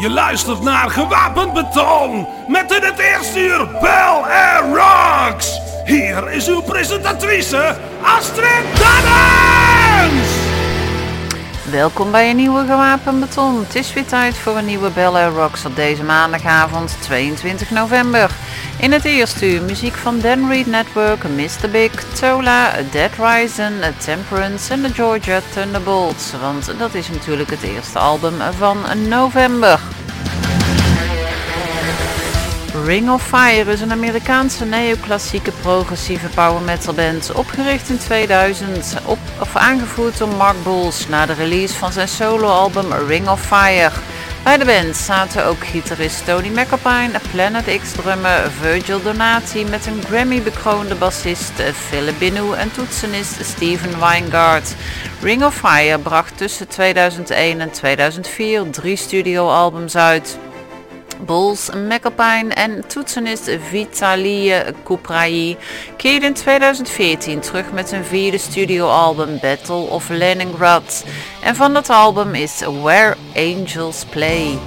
Je luistert naar Gewapend Beton met in het eerste uur Bel Air Rocks. Hier is uw presentatrice Astrid Dannens. Welkom bij een nieuwe Gewapend Beton. Het is weer tijd voor een nieuwe Bel Air Rocks op deze maandagavond 22 november. In het eerste uur muziek van Dan Reed Network, Mr. Big, Tola, Dead Rising, Temperance en de Georgia Thunderbolts. Want dat is natuurlijk het eerste album van november. Ring of Fire is een Amerikaanse neoclassieke progressieve power metal band, opgericht in 2000, op, of aangevoerd door Mark Bulls na de release van zijn soloalbum Ring of Fire. Bij de band zaten ook gitarist Tony McAlpine, Planet X drummer Virgil Donati met een Grammy bekroonde bassist Philip Binu en toetsenist Steven Weingart. Ring of Fire bracht tussen 2001 en 2004 drie studioalbums uit. Bulls, McAlpine en toetsenist Vitalie Kuprai keerde in 2014 terug met zijn vierde studioalbum Battle of Leningrad. En van dat album is Where Angels Play.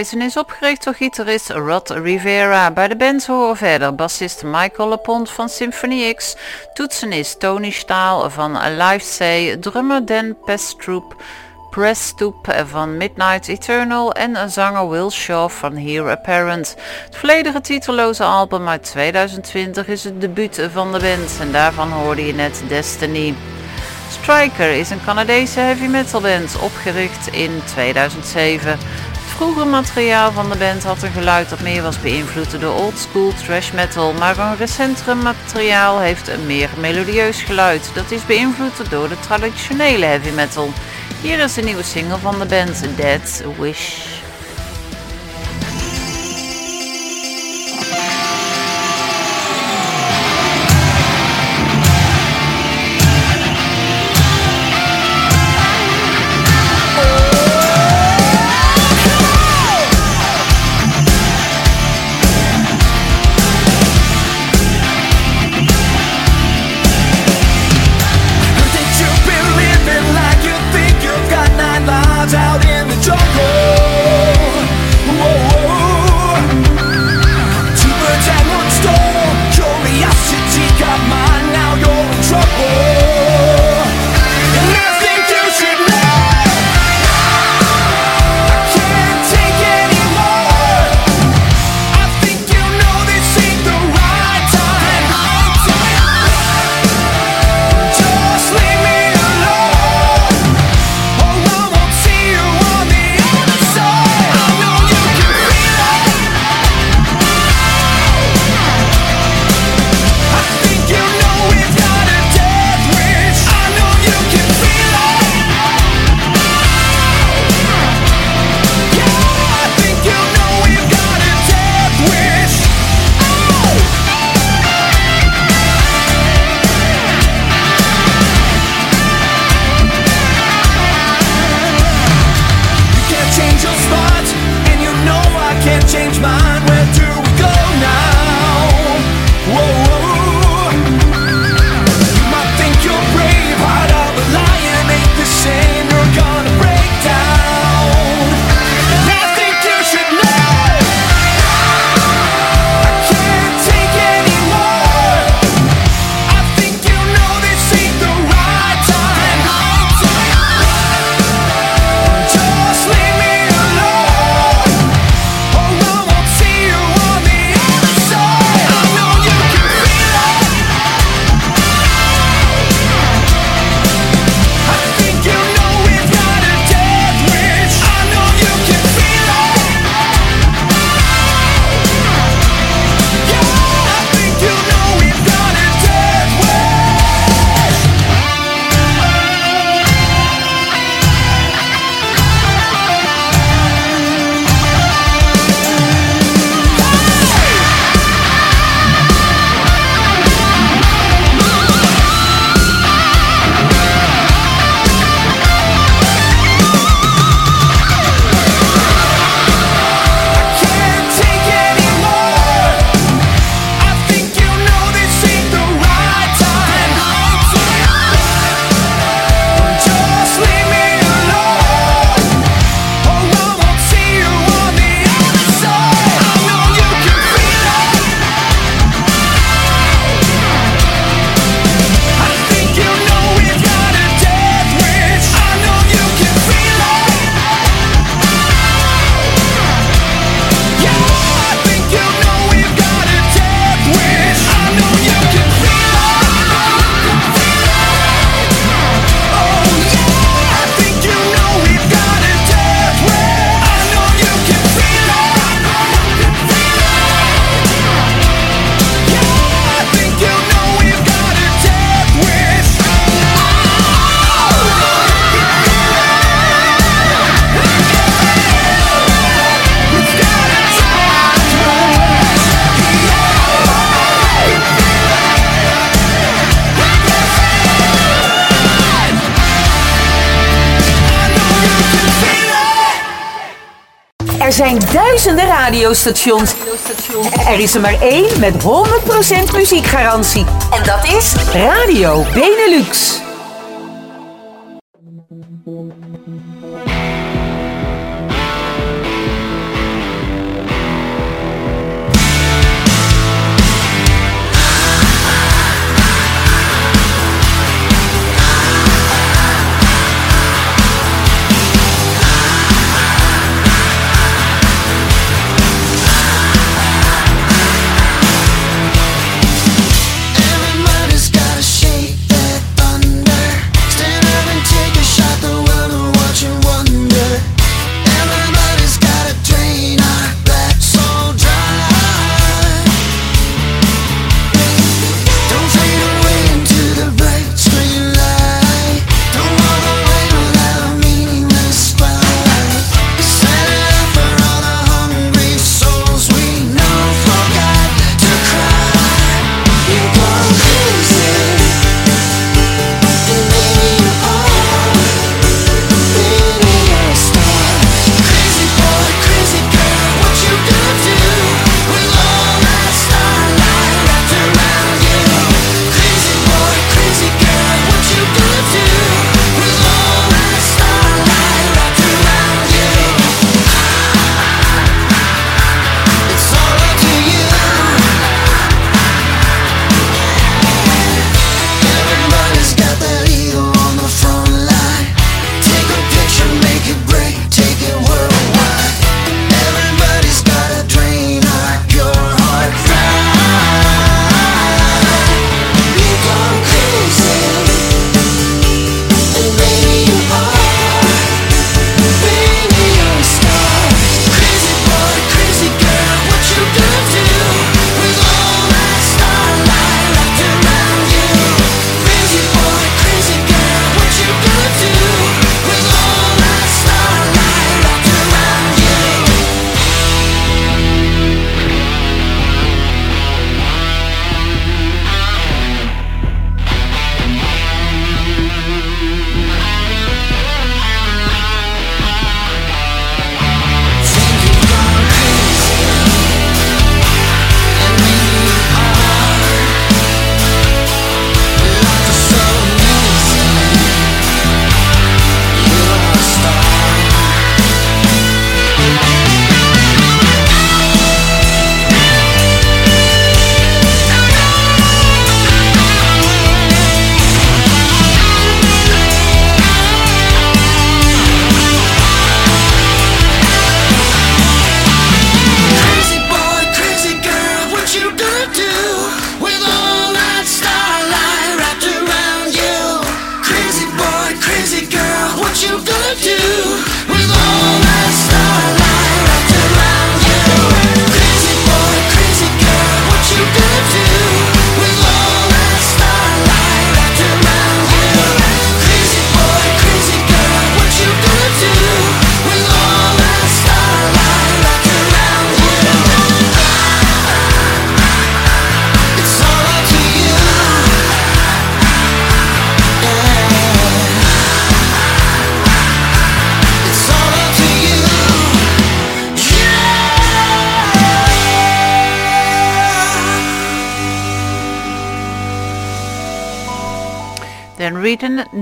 Rising is opgericht door gitarist Rod Rivera. Bij de band horen verder bassist Michael Lapont van Symphony X, toetsenist Tony Staal van Say, drummer Dan Pestroop, Stoop van Midnight Eternal en zanger Will Shaw van Here Apparent. Het volledige titelloze album uit 2020 is het debuut van de band en daarvan hoorde je net Destiny. Striker is een Canadese heavy metal band, opgericht in 2007. Het vroege materiaal van de band had een geluid dat meer was beïnvloed door old school thrash metal, maar een recentere materiaal heeft een meer melodieus geluid. Dat is beïnvloed door de traditionele heavy metal. Hier is de nieuwe single van de band, Dead's Wish. Radiostations. Er is er maar één met 100% muziekgarantie. En dat is Radio Benelux.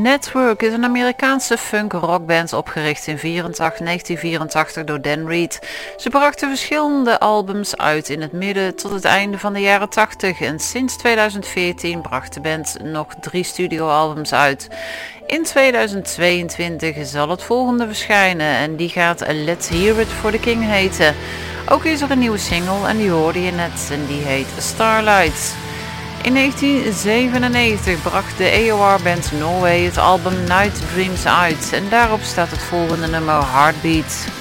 Network is een Amerikaanse funk rockband opgericht in 1984 door Dan Reed. Ze brachten verschillende albums uit in het midden tot het einde van de jaren 80 en sinds 2014 bracht de band nog drie studioalbums uit. In 2022 zal het volgende verschijnen en die gaat Let's Hear It for the King heten. Ook is er een nieuwe single en die hoorde je net en die heet Starlight. In 1997 bracht de AOR-band Norway het album Night Dreams uit en daarop staat het volgende nummer Heartbeat.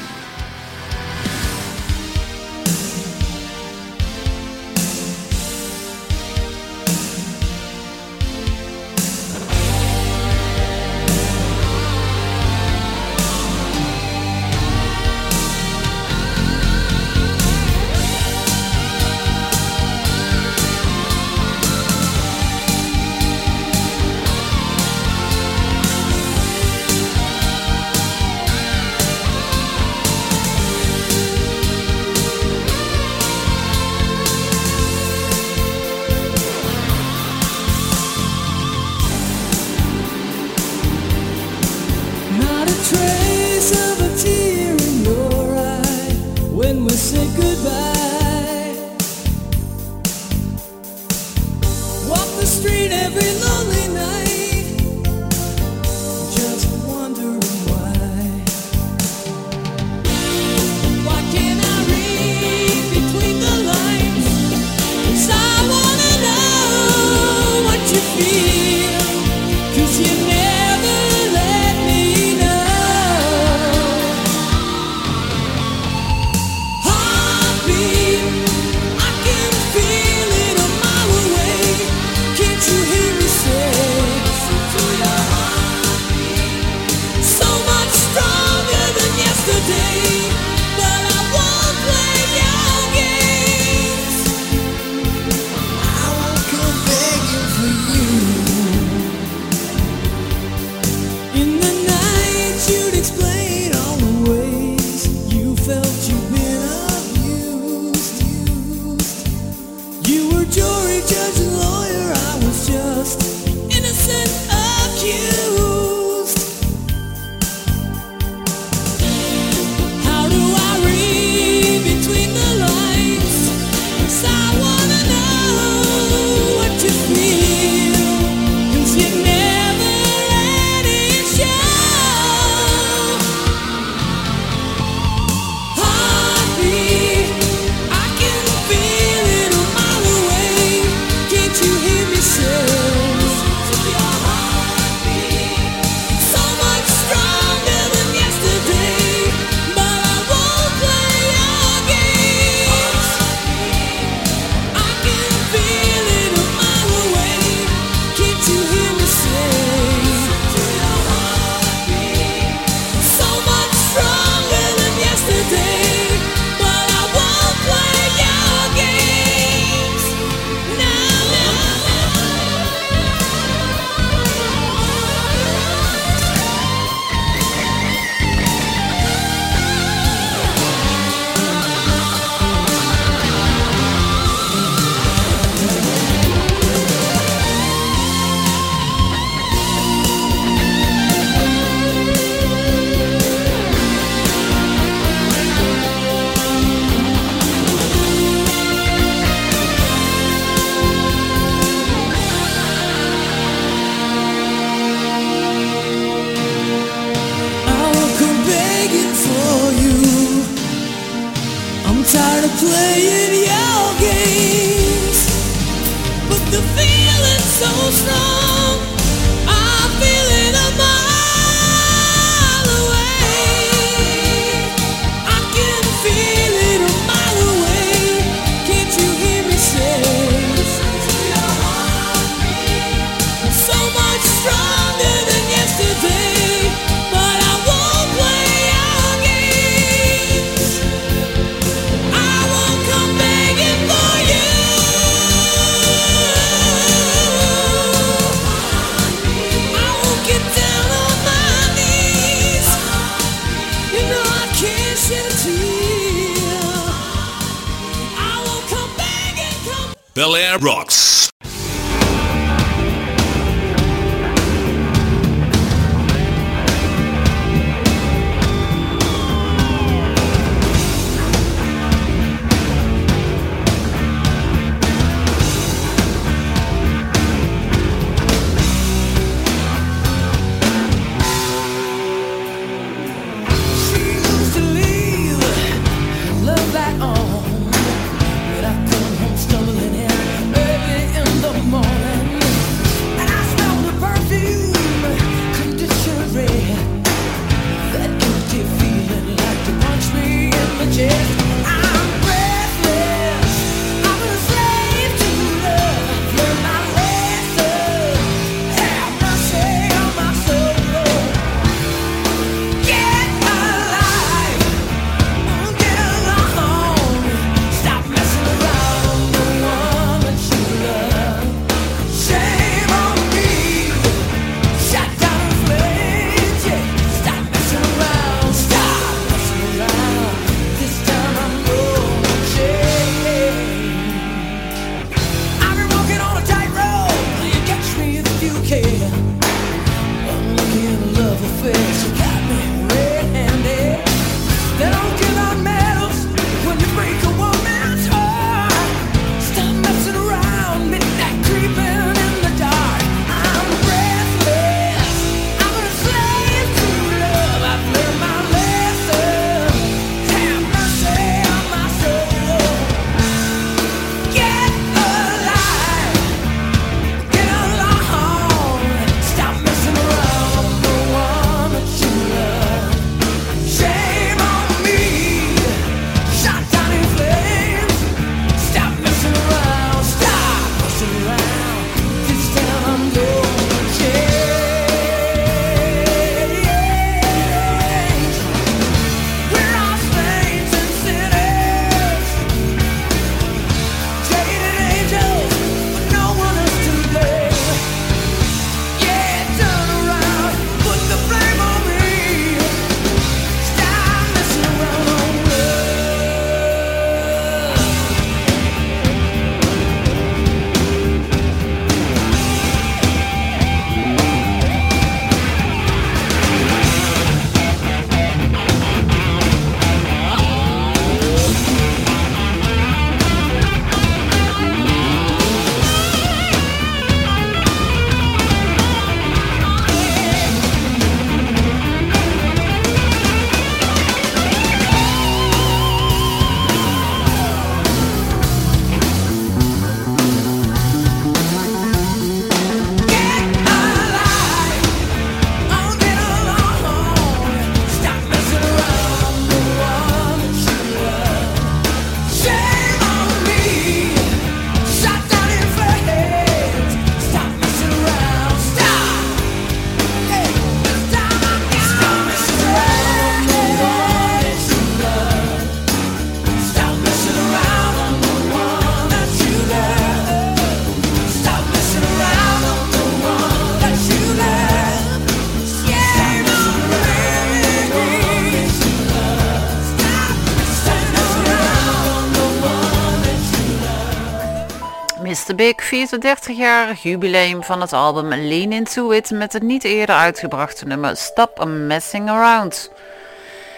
het 30-jarig jubileum van het album Lean Into It met het niet eerder uitgebrachte nummer Stop Messing Around.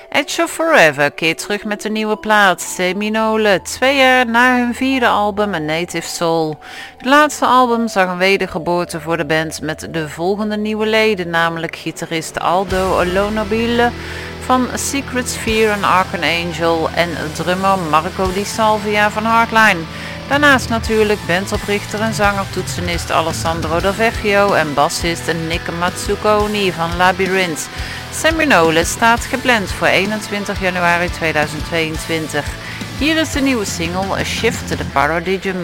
Edge of Forever keert terug met de nieuwe plaat Seminole, twee jaar na hun vierde album Native Soul. Het laatste album zag een wedergeboorte voor de band met de volgende nieuwe leden, namelijk gitarist Aldo Olonobile van Secret Sphere en Archangel en drummer Marco Di Salvia van Hardline. Daarnaast natuurlijk bandoprichter en zanger toetsenist Alessandro da Vecchio en bassist Nick Matsukoni van Labyrinth. Sammy staat gepland voor 21 januari 2022. Hier is de nieuwe single A Shift to the Paradigm.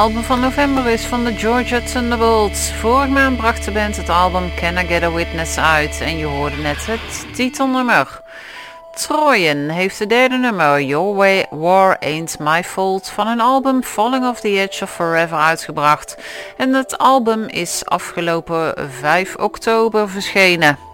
Album van november is van de Georgia Thunderbolts. Vorige maand bracht de band het album Can I Get a Witness uit en je hoorde net het titelnummer. Troyen heeft de derde nummer Your Way War Ain't My Fault van hun album Falling Off the Edge of Forever uitgebracht. En het album is afgelopen 5 oktober verschenen.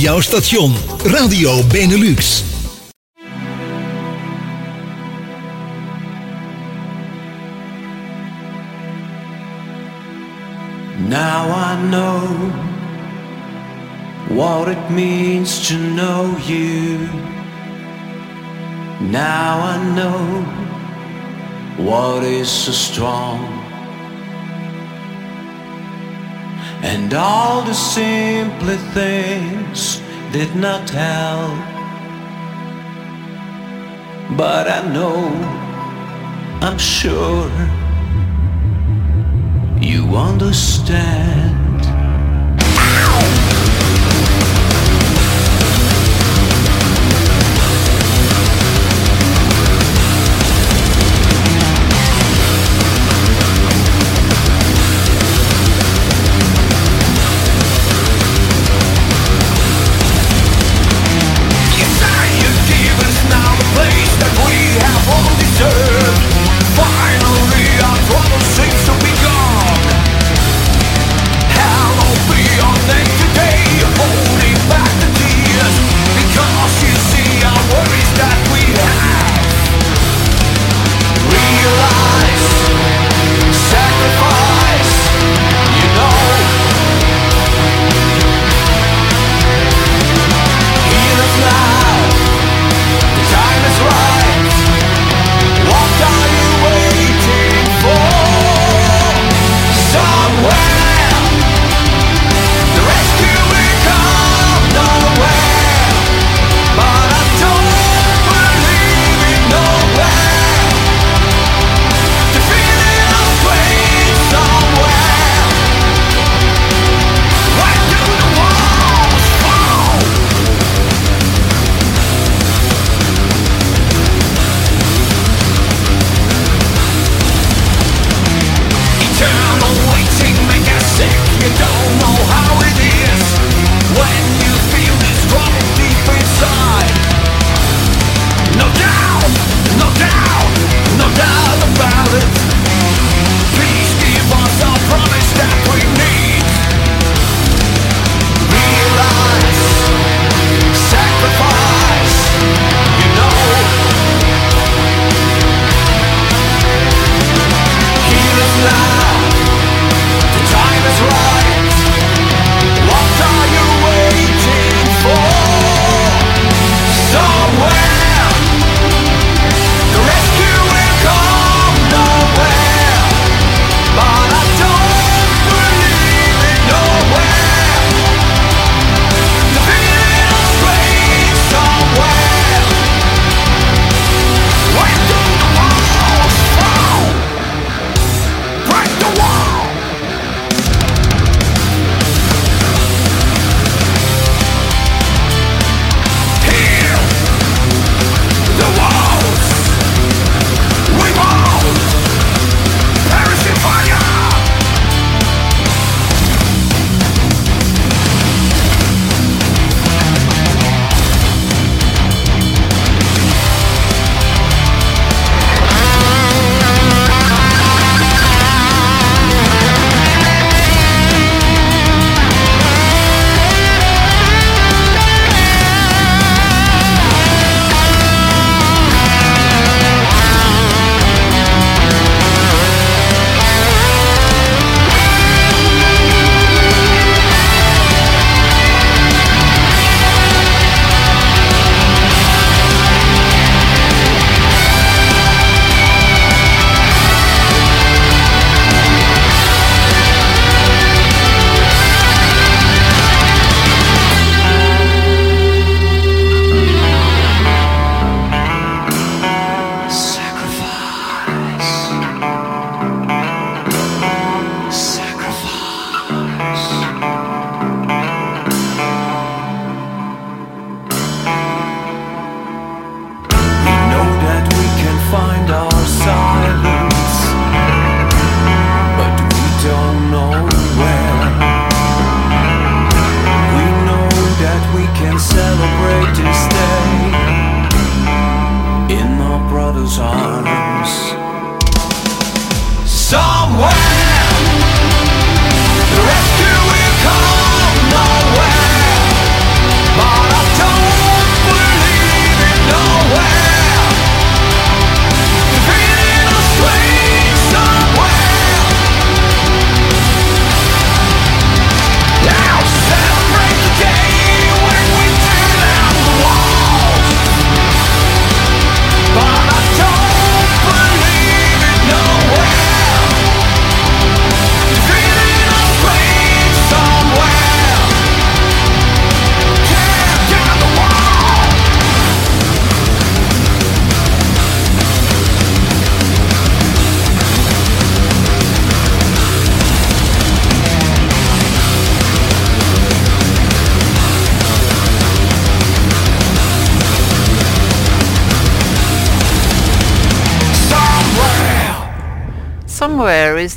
jouw station. Radio Benelux. Now I know what it means to know you. Now I know what is so strong. And all the simple things did not help. But I know, I'm sure, you understand.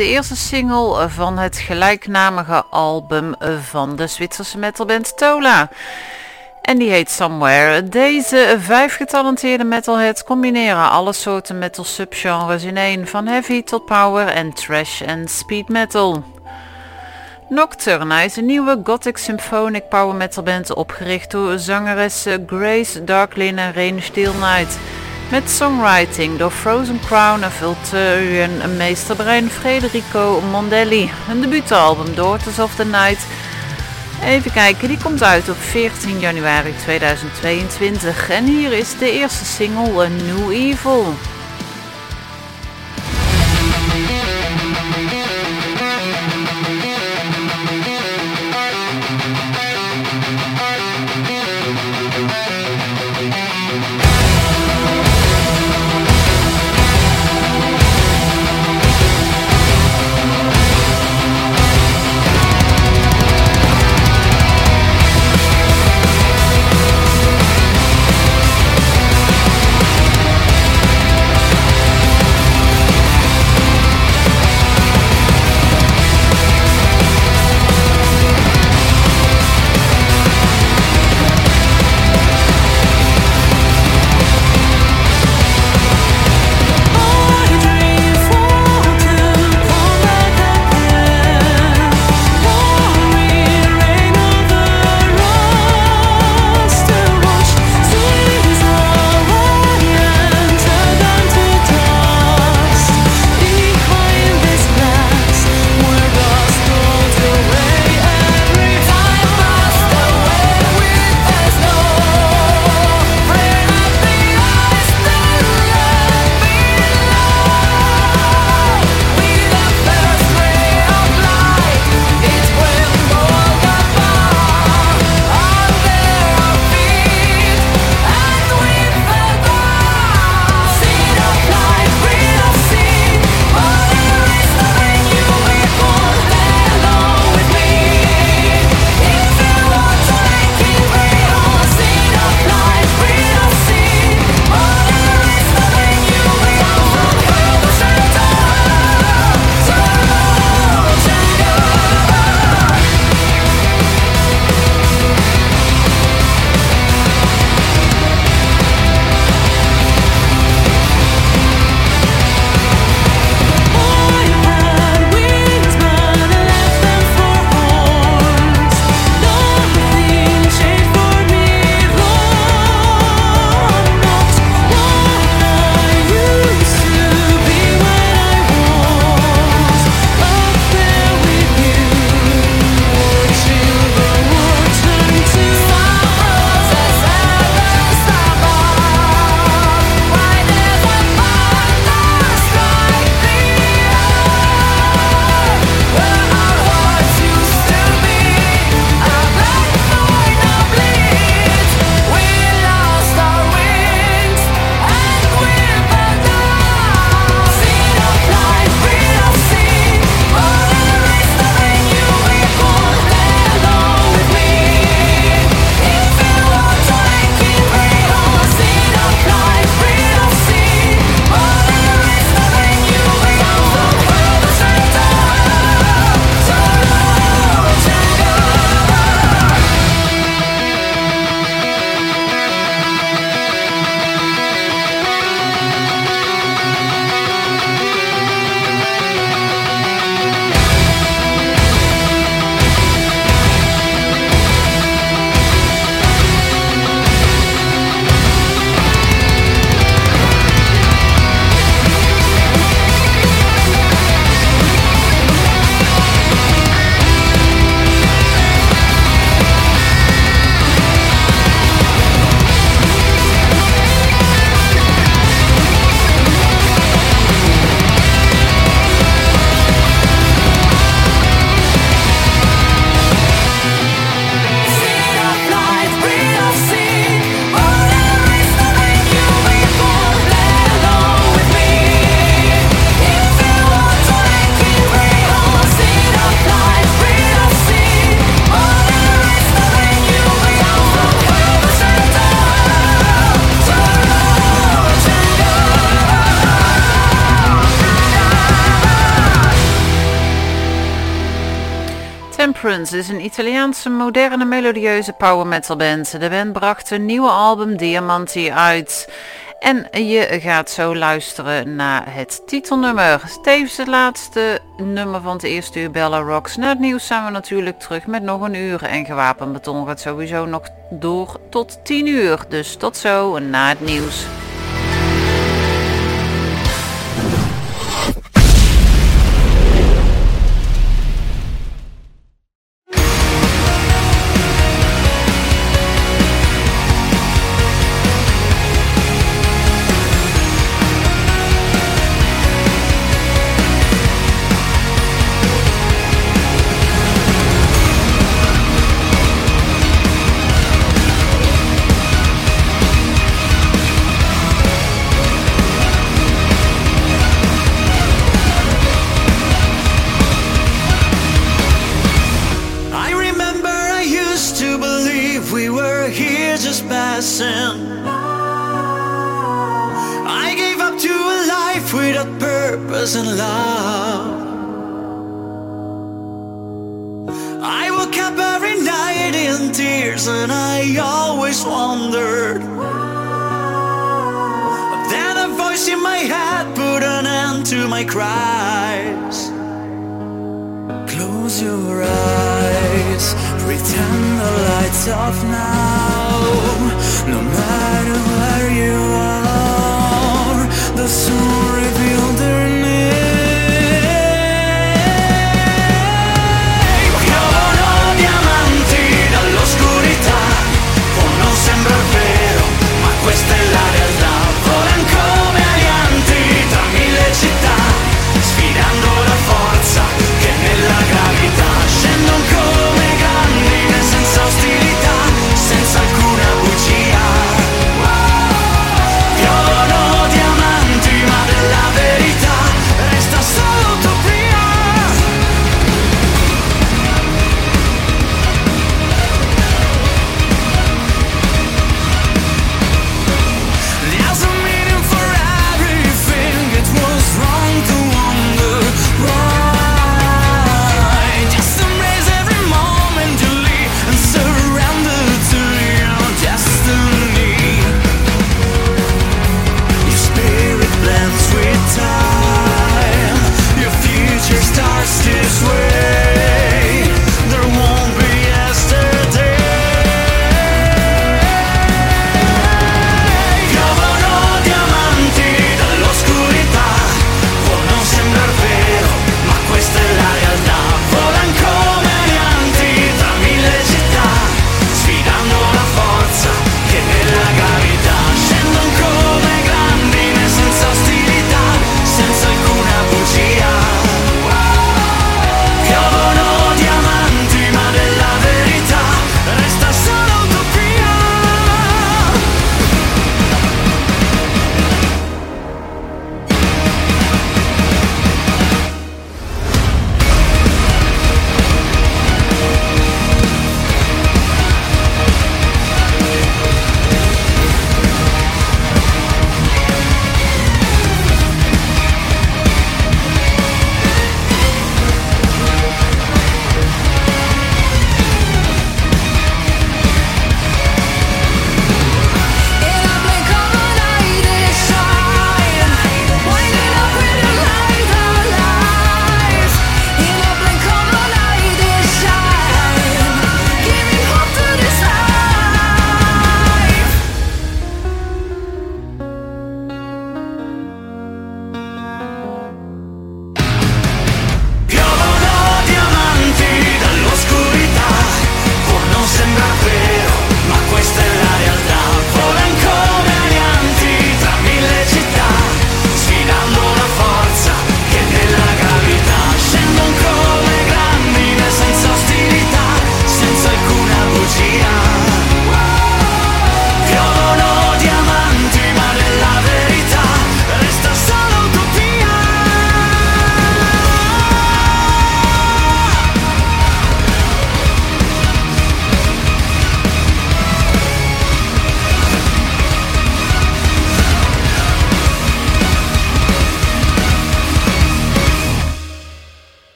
De eerste single van het gelijknamige album van de Zwitserse metalband Tola. En die heet Somewhere. Deze vijf getalenteerde metalheads combineren alle soorten metal subgenres in één, van heavy tot power en trash en speed metal. Nocturna is een nieuwe gothic symphonic power metal band opgericht door zangeressen Grace Darklin en Rain Steel Knight. Met songwriting door Frozen Crown en Vulturian meesterbrein Federico Mondelli. Een debuutalbum Daughters of the Night. Even kijken, die komt uit op 14 januari 2022. En hier is de eerste single A New Evil. Entrance is een Italiaanse moderne melodieuze power metal band. De band bracht een nieuwe album Diamanti uit. En je gaat zo luisteren naar het titelnummer. Tevens het laatste nummer van het eerste uur Bella Rocks. Na het nieuws zijn we natuurlijk terug met nog een uur. En gewapend beton gaat sowieso nog door tot 10 uur. Dus tot zo na het nieuws.